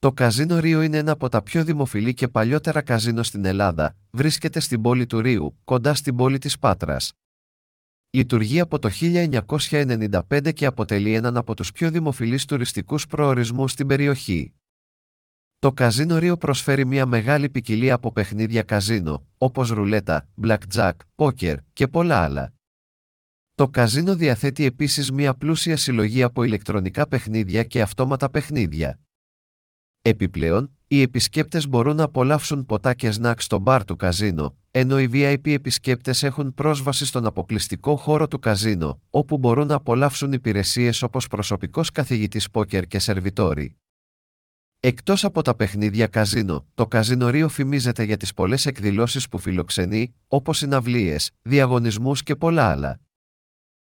Το καζίνο Ρίο είναι ένα από τα πιο δημοφιλή και παλιότερα καζίνο στην Ελλάδα, βρίσκεται στην πόλη του Ρίου, κοντά στην πόλη της Πάτρας. Λειτουργεί από το 1995 και αποτελεί έναν από τους πιο δημοφιλείς τουριστικούς προορισμούς στην περιοχή. Το καζίνο Ρίο προσφέρει μια μεγάλη ποικιλία από παιχνίδια καζίνο, όπως ρουλέτα, blackjack, πόκερ και πολλά άλλα. Το καζίνο διαθέτει επίσης μια πλούσια συλλογή από ηλεκτρονικά παιχνίδια και αυτόματα παιχνίδια. Επιπλέον, οι επισκέπτες μπορούν να απολαύσουν ποτά και σνακ στο μπαρ του καζίνο, ενώ οι VIP επισκέπτες έχουν πρόσβαση στον αποκλειστικό χώρο του καζίνο, όπου μπορούν να απολαύσουν υπηρεσίες όπως προσωπικός καθηγητής πόκερ και σερβιτόρι. Εκτός από τα παιχνίδια καζίνο, το καζίνο Ρίο φημίζεται για τις πολλές εκδηλώσεις που φιλοξενεί, όπως συναυλίες, διαγωνισμούς και πολλά άλλα.